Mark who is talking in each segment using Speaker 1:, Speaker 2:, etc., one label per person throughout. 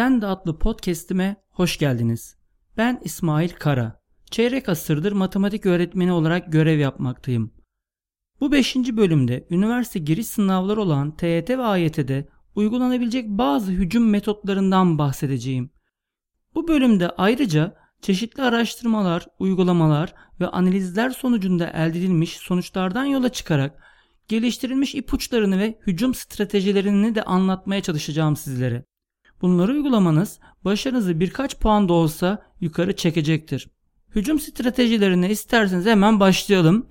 Speaker 1: Sen de adlı podcast'ime hoş geldiniz. Ben İsmail Kara. Çeyrek asırdır matematik öğretmeni olarak görev yapmaktayım. Bu 5. bölümde üniversite giriş sınavları olan TYT ve AYT'de uygulanabilecek bazı hücum metotlarından bahsedeceğim. Bu bölümde ayrıca çeşitli araştırmalar, uygulamalar ve analizler sonucunda elde edilmiş sonuçlardan yola çıkarak geliştirilmiş ipuçlarını ve hücum stratejilerini de anlatmaya çalışacağım sizlere. Bunları uygulamanız başarınızı birkaç puan da olsa yukarı çekecektir. Hücum stratejilerine isterseniz hemen başlayalım.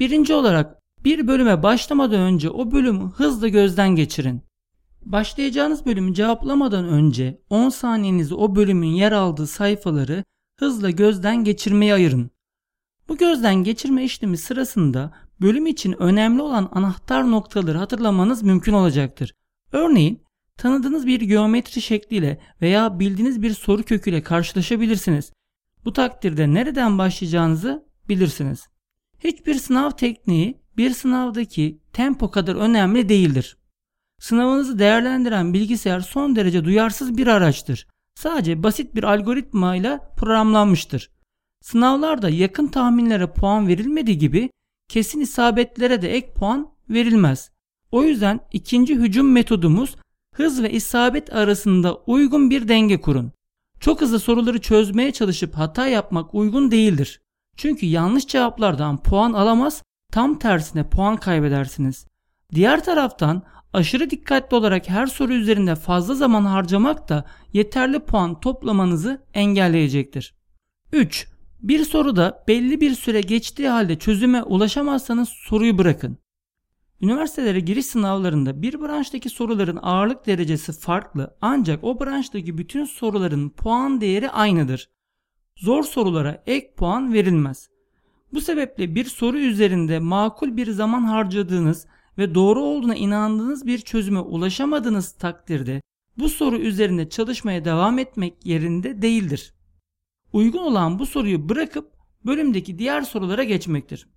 Speaker 1: Birinci olarak bir bölüme başlamadan önce o bölümü hızlı gözden geçirin. Başlayacağınız bölümü cevaplamadan önce 10 saniyenizi o bölümün yer aldığı sayfaları hızla gözden geçirmeye ayırın. Bu gözden geçirme işlemi sırasında bölüm için önemli olan anahtar noktaları hatırlamanız mümkün olacaktır. Örneğin tanıdığınız bir geometri şekliyle veya bildiğiniz bir soru köküyle karşılaşabilirsiniz. Bu takdirde nereden başlayacağınızı bilirsiniz. Hiçbir sınav tekniği bir sınavdaki tempo kadar önemli değildir. Sınavınızı değerlendiren bilgisayar son derece duyarsız bir araçtır. Sadece basit bir algoritma ile programlanmıştır. Sınavlarda yakın tahminlere puan verilmediği gibi kesin isabetlere de ek puan verilmez. O yüzden ikinci hücum metodumuz hız ve isabet arasında uygun bir denge kurun. Çok hızlı soruları çözmeye çalışıp hata yapmak uygun değildir. Çünkü yanlış cevaplardan puan alamaz, tam tersine puan kaybedersiniz. Diğer taraftan aşırı dikkatli olarak her soru üzerinde fazla zaman harcamak da yeterli puan toplamanızı engelleyecektir. 3. Bir soruda belli bir süre geçtiği halde çözüme ulaşamazsanız soruyu bırakın. Üniversitelere giriş sınavlarında bir branştaki soruların ağırlık derecesi farklı ancak o branştaki bütün soruların puan değeri aynıdır. Zor sorulara ek puan verilmez. Bu sebeple bir soru üzerinde makul bir zaman harcadığınız ve doğru olduğuna inandığınız bir çözüme ulaşamadığınız takdirde bu soru üzerinde çalışmaya devam etmek yerinde değildir. Uygun olan bu soruyu bırakıp bölümdeki diğer sorulara geçmektir.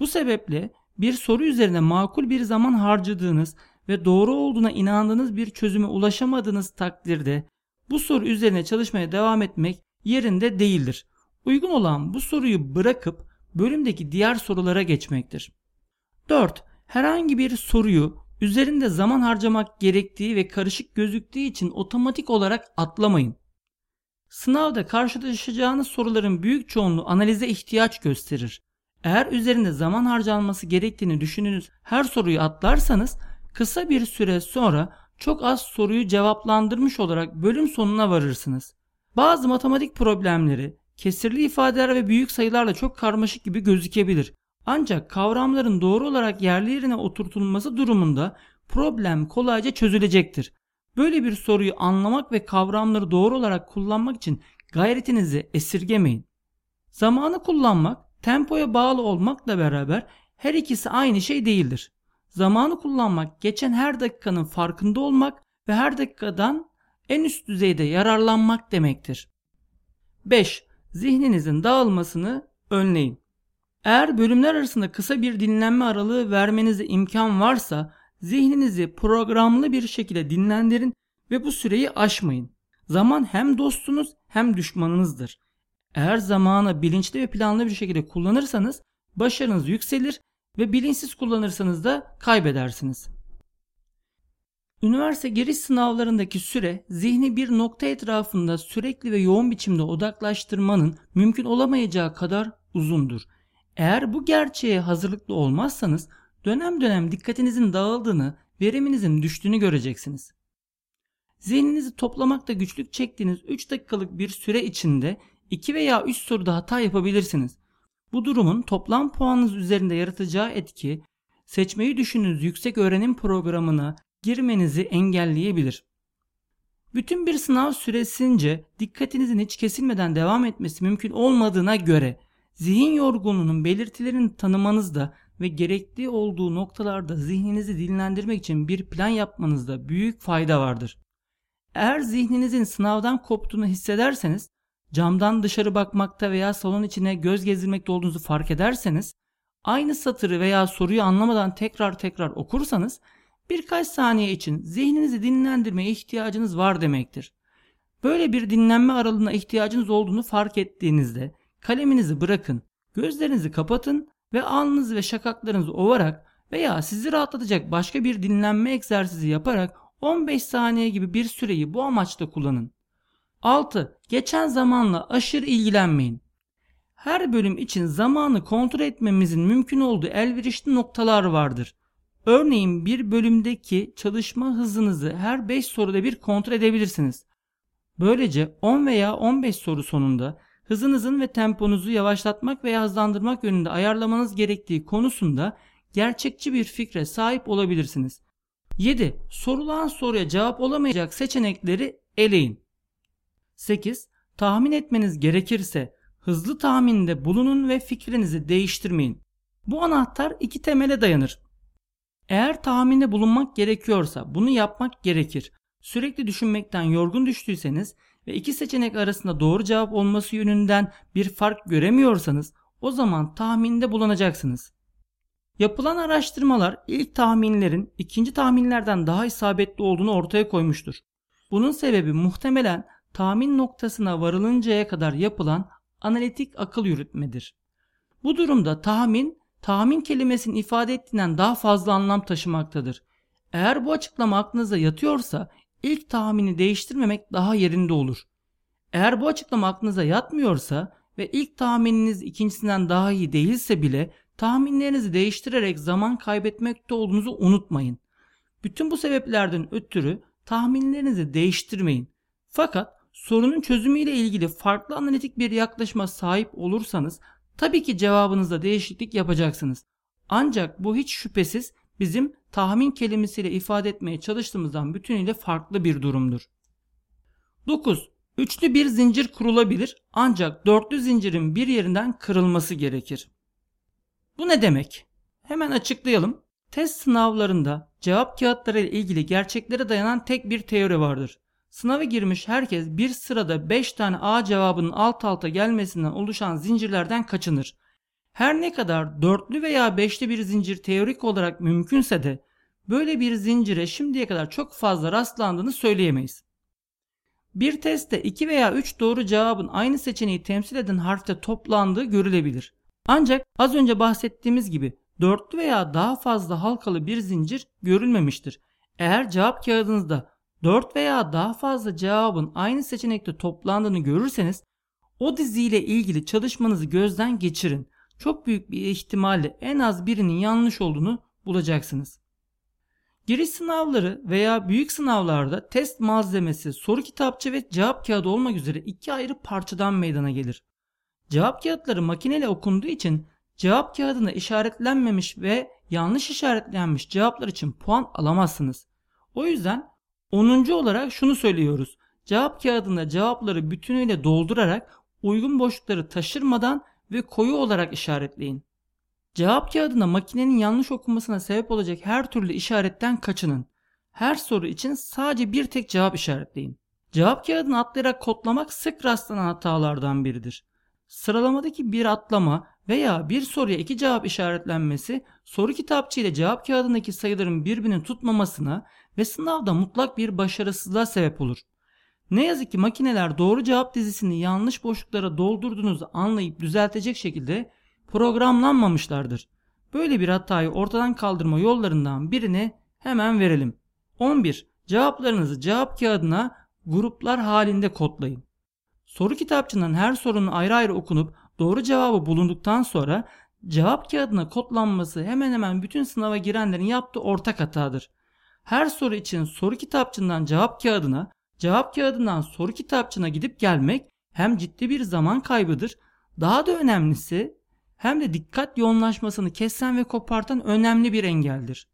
Speaker 1: Bu sebeple bir soru üzerine makul bir zaman harcadığınız ve doğru olduğuna inandığınız bir çözüme ulaşamadığınız takdirde bu soru üzerine çalışmaya devam etmek yerinde değildir. Uygun olan bu soruyu bırakıp bölümdeki diğer sorulara geçmektir. 4. Herhangi bir soruyu üzerinde zaman harcamak gerektiği ve karışık gözüktüğü için otomatik olarak atlamayın. Sınavda karşılaşacağınız soruların büyük çoğunluğu analize ihtiyaç gösterir. Eğer üzerinde zaman harcanması gerektiğini düşündüğünüz her soruyu atlarsanız kısa bir süre sonra çok az soruyu cevaplandırmış olarak bölüm sonuna varırsınız. Bazı matematik problemleri kesirli ifadeler ve büyük sayılarla çok karmaşık gibi gözükebilir. Ancak kavramların doğru olarak yerli yerine oturtulması durumunda problem kolayca çözülecektir. Böyle bir soruyu anlamak ve kavramları doğru olarak kullanmak için gayretinizi esirgemeyin. Zamanı kullanmak, tempoya bağlı olmakla beraber her ikisi aynı şey değildir. Zamanı kullanmak, geçen her dakikanın farkında olmak ve her dakikadan en üst düzeyde yararlanmak demektir. 5. Zihninizin dağılmasını önleyin. Eğer bölümler arasında kısa bir dinlenme aralığı vermenize imkan varsa zihninizi programlı bir şekilde dinlendirin ve bu süreyi aşmayın. Zaman hem dostunuz hem düşmanınızdır. Eğer zamanı bilinçli ve planlı bir şekilde kullanırsanız başarınız yükselir ve bilinçsiz kullanırsanız da kaybedersiniz. Üniversite giriş sınavlarındaki süre zihni bir nokta etrafında sürekli ve yoğun biçimde odaklaştırmanın mümkün olamayacağı kadar uzundur. Eğer bu gerçeğe hazırlıklı olmazsanız dönem dönem dikkatinizin dağıldığını, veriminizin düştüğünü göreceksiniz. Zihninizi toplamakta güçlük çektiğiniz 3 dakikalık bir süre içinde 2 veya 3 soruda hata yapabilirsiniz. Bu durumun toplam puanınız üzerinde yaratacağı etki seçmeyi düşündüğünüz yüksek öğrenim programına girmenizi engelleyebilir. Bütün bir sınav süresince dikkatinizin hiç kesilmeden devam etmesi mümkün olmadığına göre zihin yorgunluğunun belirtilerini tanımanızda ve gerekli olduğu noktalarda zihninizi dinlendirmek için bir plan yapmanızda büyük fayda vardır. Eğer zihninizin sınavdan koptuğunu hissederseniz, camdan dışarı bakmakta veya salon içine göz gezdirmekte olduğunuzu fark ederseniz, aynı satırı veya soruyu anlamadan tekrar tekrar okursanız birkaç saniye için zihninizi dinlendirmeye ihtiyacınız var demektir. Böyle bir dinlenme aralığına ihtiyacınız olduğunu fark ettiğinizde kaleminizi bırakın, gözlerinizi kapatın ve alnınızı ve şakaklarınızı ovarak veya sizi rahatlatacak başka bir dinlenme egzersizi yaparak 15 saniye gibi bir süreyi bu amaçla kullanın. 6. Geçen zamanla aşırı ilgilenmeyin. Her bölüm için zamanı kontrol etmemizin mümkün olduğu elverişli noktalar vardır. Örneğin bir bölümdeki çalışma hızınızı her 5 soruda bir kontrol edebilirsiniz. Böylece 10 veya 15 soru sonunda hızınızın ve temponuzu yavaşlatmak veya hızlandırmak yönünde ayarlamanız gerektiği konusunda gerçekçi bir fikre sahip olabilirsiniz. 7. Sorulan soruya cevap olamayacak seçenekleri eleyin. 8. Tahmin etmeniz gerekirse hızlı tahminde bulunun ve fikrinizi değiştirmeyin. Bu anahtar iki temele dayanır. Eğer tahminde bulunmak gerekiyorsa bunu yapmak gerekir. Sürekli düşünmekten yorgun düştüyseniz ve iki seçenek arasında doğru cevap olması yönünden bir fark göremiyorsanız o zaman tahminde bulunacaksınız. Yapılan araştırmalar ilk tahminlerin ikinci tahminlerden daha isabetli olduğunu ortaya koymuştur. Bunun sebebi muhtemelen tahmin noktasına varılıncaya kadar yapılan analitik akıl yürütmedir. Bu durumda tahmin, tahmin kelimesinin ifade ettiğinden daha fazla anlam taşımaktadır. Eğer bu açıklama aklınıza yatıyorsa ilk tahmini değiştirmemek daha yerinde olur. Eğer bu açıklama aklınıza yatmıyorsa ve ilk tahmininiz ikincisinden daha iyi değilse bile tahminlerinizi değiştirerek zaman kaybetmekte olduğunuzu unutmayın. Bütün bu sebeplerden ötürü tahminlerinizi değiştirmeyin. Fakat sorunun çözümüyle ilgili farklı analitik bir yaklaşıma sahip olursanız tabii ki cevabınızda değişiklik yapacaksınız. Ancak bu hiç şüphesiz bizim tahmin kelimesiyle ifade etmeye çalıştığımızdan bütünüyle farklı bir durumdur. 9. Üçlü bir zincir kurulabilir ancak dörtlü zincirin bir yerinden kırılması gerekir. Bu ne demek? Hemen açıklayalım. Test sınavlarında cevap kağıtları ile ilgili gerçeklere dayanan tek bir teori vardır. Sınava girmiş herkes bir sırada 5 tane A cevabının alt alta gelmesinden oluşan zincirlerden kaçınır. Her ne kadar dörtlü veya beşli bir zincir teorik olarak mümkünse de böyle bir zincire şimdiye kadar çok fazla rastlandığını söyleyemeyiz. Bir testte 2 veya 3 doğru cevabın aynı seçeneği temsil eden harfte toplandığı görülebilir. Ancak az önce bahsettiğimiz gibi dörtlü veya daha fazla halkalı bir zincir görülmemiştir. Eğer cevap kağıdınızda 4 veya daha fazla cevabın aynı seçenekte toplandığını görürseniz o diziyle ilgili çalışmanızı gözden geçirin. Çok büyük bir ihtimalle en az birinin yanlış olduğunu bulacaksınız. Giriş sınavları veya büyük sınavlarda test malzemesi, soru kitapçı ve cevap kağıdı olmak üzere iki ayrı parçadan meydana gelir. Cevap kağıtları makineyle okunduğu için cevap kağıdına işaretlenmemiş ve yanlış işaretlenmiş cevaplar için puan alamazsınız. O yüzden 10. olarak şunu söylüyoruz. Cevap kağıdında cevapları bütünüyle doldurarak uygun boşlukları taşırmadan ve koyu olarak işaretleyin. Cevap kağıdına makinenin yanlış okunmasına sebep olacak her türlü işaretten kaçının. Her soru için sadece bir tek cevap işaretleyin. Cevap kağıdını atlayarak kodlamak sık rastlanan hatalardan biridir. Sıralamadaki bir atlama veya bir soruya iki cevap işaretlenmesi soru kitapçı ile cevap kağıdındaki sayıların birbirini tutmamasına ve sınavda mutlak bir başarısızlığa sebep olur. Ne yazık ki makineler doğru cevap dizisini yanlış boşluklara doldurduğunuzu anlayıp düzeltecek şekilde programlanmamışlardır. Böyle bir hatayı ortadan kaldırma yollarından birini hemen verelim. 11. Cevaplarınızı cevap kağıdına gruplar halinde kodlayın. Soru kitapçının her sorunun ayrı ayrı okunup doğru cevabı bulunduktan sonra cevap kağıdına kodlanması hemen hemen bütün sınava girenlerin yaptığı ortak hatadır. Her soru için soru kitapçından cevap kağıdına, cevap kağıdından soru kitapçına gidip gelmek hem ciddi bir zaman kaybıdır. Daha da önemlisi hem de dikkat yoğunlaşmasını kesen ve kopartan önemli bir engeldir.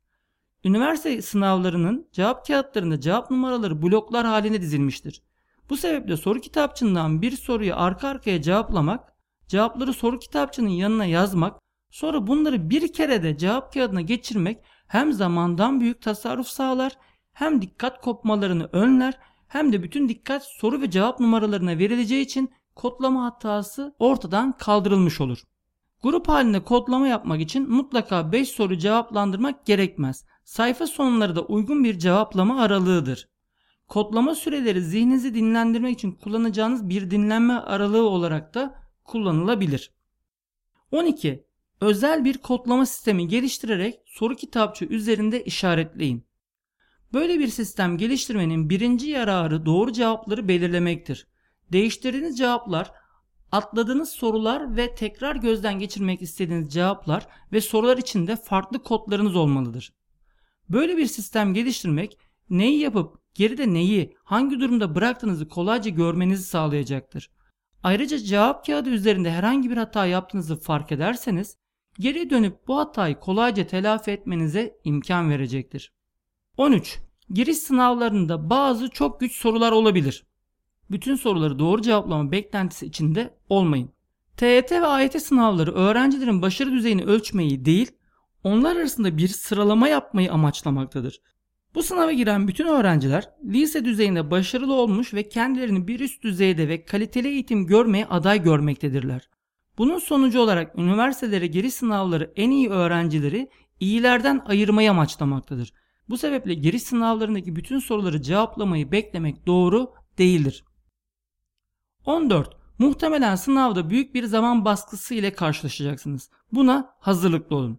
Speaker 1: Üniversite sınavlarının cevap kağıtlarında cevap numaraları bloklar halinde dizilmiştir. Bu sebeple soru kitapçından bir soruyu arka arkaya cevaplamak, cevapları soru kitapçının yanına yazmak, sonra bunları bir kere de cevap kağıdına geçirmek hem zamandan büyük tasarruf sağlar, hem dikkat kopmalarını önler, hem de bütün dikkat soru ve cevap numaralarına verileceği için kodlama hatası ortadan kaldırılmış olur. Grup halinde kodlama yapmak için mutlaka 5 soru cevaplandırmak gerekmez. Sayfa sonları da uygun bir cevaplama aralığıdır. Kodlama süreleri zihninizi dinlendirmek için kullanacağınız bir dinlenme aralığı olarak da kullanılabilir. 12. Özel bir kodlama sistemi geliştirerek soru kitapçı üzerinde işaretleyin. Böyle bir sistem geliştirmenin birinci yararı doğru cevapları belirlemektir. Değiştirdiğiniz cevaplar, atladığınız sorular ve tekrar gözden geçirmek istediğiniz cevaplar ve sorular içinde farklı kodlarınız olmalıdır. Böyle bir sistem geliştirmek neyi yapıp geride neyi hangi durumda bıraktığınızı kolayca görmenizi sağlayacaktır. Ayrıca cevap kağıdı üzerinde herhangi bir hata yaptığınızı fark ederseniz geri dönüp bu hatayı kolayca telafi etmenize imkan verecektir. 13. Giriş sınavlarında bazı çok güç sorular olabilir. Bütün soruları doğru cevaplama beklentisi içinde olmayın. TYT ve AYT sınavları öğrencilerin başarı düzeyini ölçmeyi değil, onlar arasında bir sıralama yapmayı amaçlamaktadır. Bu sınava giren bütün öğrenciler lise düzeyinde başarılı olmuş ve kendilerini bir üst düzeyde ve kaliteli eğitim görmeye aday görmektedirler. Bunun sonucu olarak üniversitelere giriş sınavları en iyi öğrencileri iyilerden ayırmayı amaçlamaktadır. Bu sebeple giriş sınavlarındaki bütün soruları cevaplamayı beklemek doğru değildir. 14. Muhtemelen sınavda büyük bir zaman baskısı ile karşılaşacaksınız. Buna hazırlıklı olun.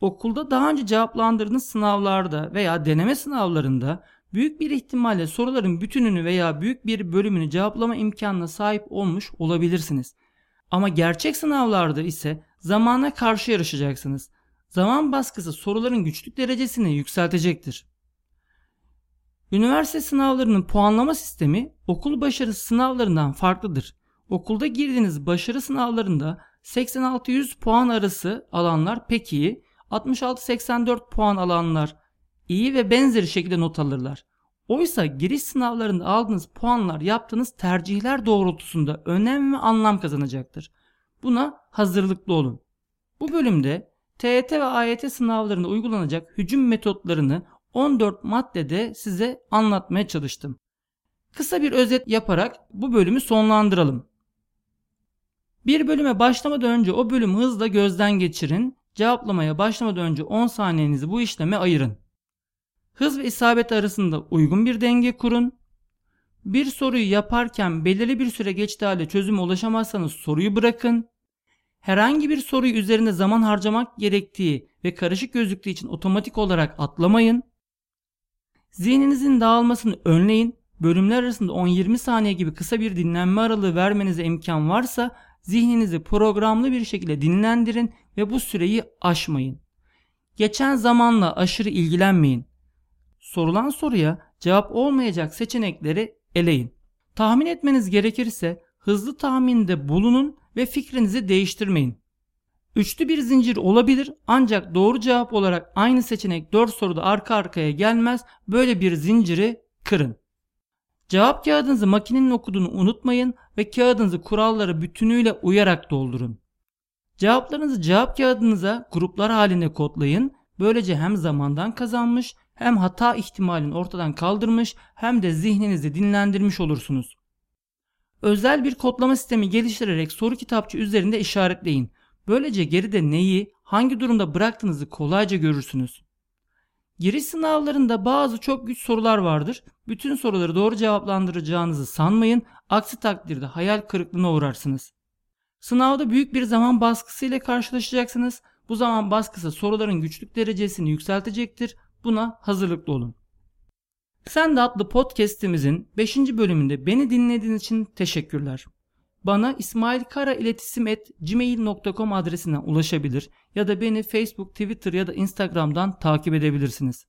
Speaker 1: Okulda daha önce cevaplandırdığınız sınavlarda veya deneme sınavlarında büyük bir ihtimalle soruların bütününü veya büyük bir bölümünü cevaplama imkanına sahip olmuş olabilirsiniz. Ama gerçek sınavlarda ise zamana karşı yarışacaksınız. Zaman baskısı soruların güçlük derecesini yükseltecektir. Üniversite sınavlarının puanlama sistemi okul başarısı sınavlarından farklıdır. Okulda girdiğiniz başarı sınavlarında 86-100 puan arası alanlar pek iyi, 66-84 puan alanlar iyi ve benzeri şekilde not alırlar. Oysa giriş sınavlarında aldığınız puanlar yaptığınız tercihler doğrultusunda önem ve anlam kazanacaktır. Buna hazırlıklı olun. Bu bölümde TET ve AYT sınavlarında uygulanacak hücum metotlarını 14 maddede size anlatmaya çalıştım. Kısa bir özet yaparak bu bölümü sonlandıralım. Bir bölüme başlamadan önce o bölümü hızla gözden geçirin. Cevaplamaya başlamadan önce 10 saniyenizi bu işleme ayırın. Hız ve isabet arasında uygun bir denge kurun. Bir soruyu yaparken belirli bir süre geçtiği halde çözüme ulaşamazsanız soruyu bırakın. Herhangi bir soruyu üzerinde zaman harcamak gerektiği ve karışık gözüktüğü için otomatik olarak atlamayın. Zihninizin dağılmasını önleyin. Bölümler arasında 10-20 saniye gibi kısa bir dinlenme aralığı vermenize imkan varsa zihninizi programlı bir şekilde dinlendirin ve bu süreyi aşmayın. Geçen zamanla aşırı ilgilenmeyin. Sorulan soruya cevap olmayacak seçenekleri eleyin. Tahmin etmeniz gerekirse hızlı tahminde bulunun ve fikrinizi değiştirmeyin. Üçlü bir zincir olabilir ancak doğru cevap olarak aynı seçenek 4 soruda arka arkaya gelmez. Böyle bir zinciri kırın. Cevap kağıdınızı makinenin okuduğunu unutmayın ve kağıdınızı kurallara bütünüyle uyarak doldurun. Cevaplarınızı cevap kağıdınıza gruplar halinde kodlayın. Böylece hem zamandan kazanmış hem hata ihtimalini ortadan kaldırmış hem de zihninizi dinlendirmiş olursunuz. Özel bir kodlama sistemi geliştirerek soru kitapçı üzerinde işaretleyin. Böylece geride neyi, hangi durumda bıraktığınızı kolayca görürsünüz. Giriş sınavlarında bazı çok güç sorular vardır. Bütün soruları doğru cevaplandıracağınızı sanmayın. Aksi takdirde hayal kırıklığına uğrarsınız. Sınavda büyük bir zaman baskısı ile karşılaşacaksınız. Bu zaman baskısı soruların güçlük derecesini yükseltecektir. Buna hazırlıklı olun. Sen de adlı podcast'imizin 5. bölümünde beni dinlediğiniz için teşekkürler. Bana ismailkarailetisim@gmail.com adresinden ulaşabilir ya da beni Facebook, Twitter ya da Instagram'dan takip edebilirsiniz.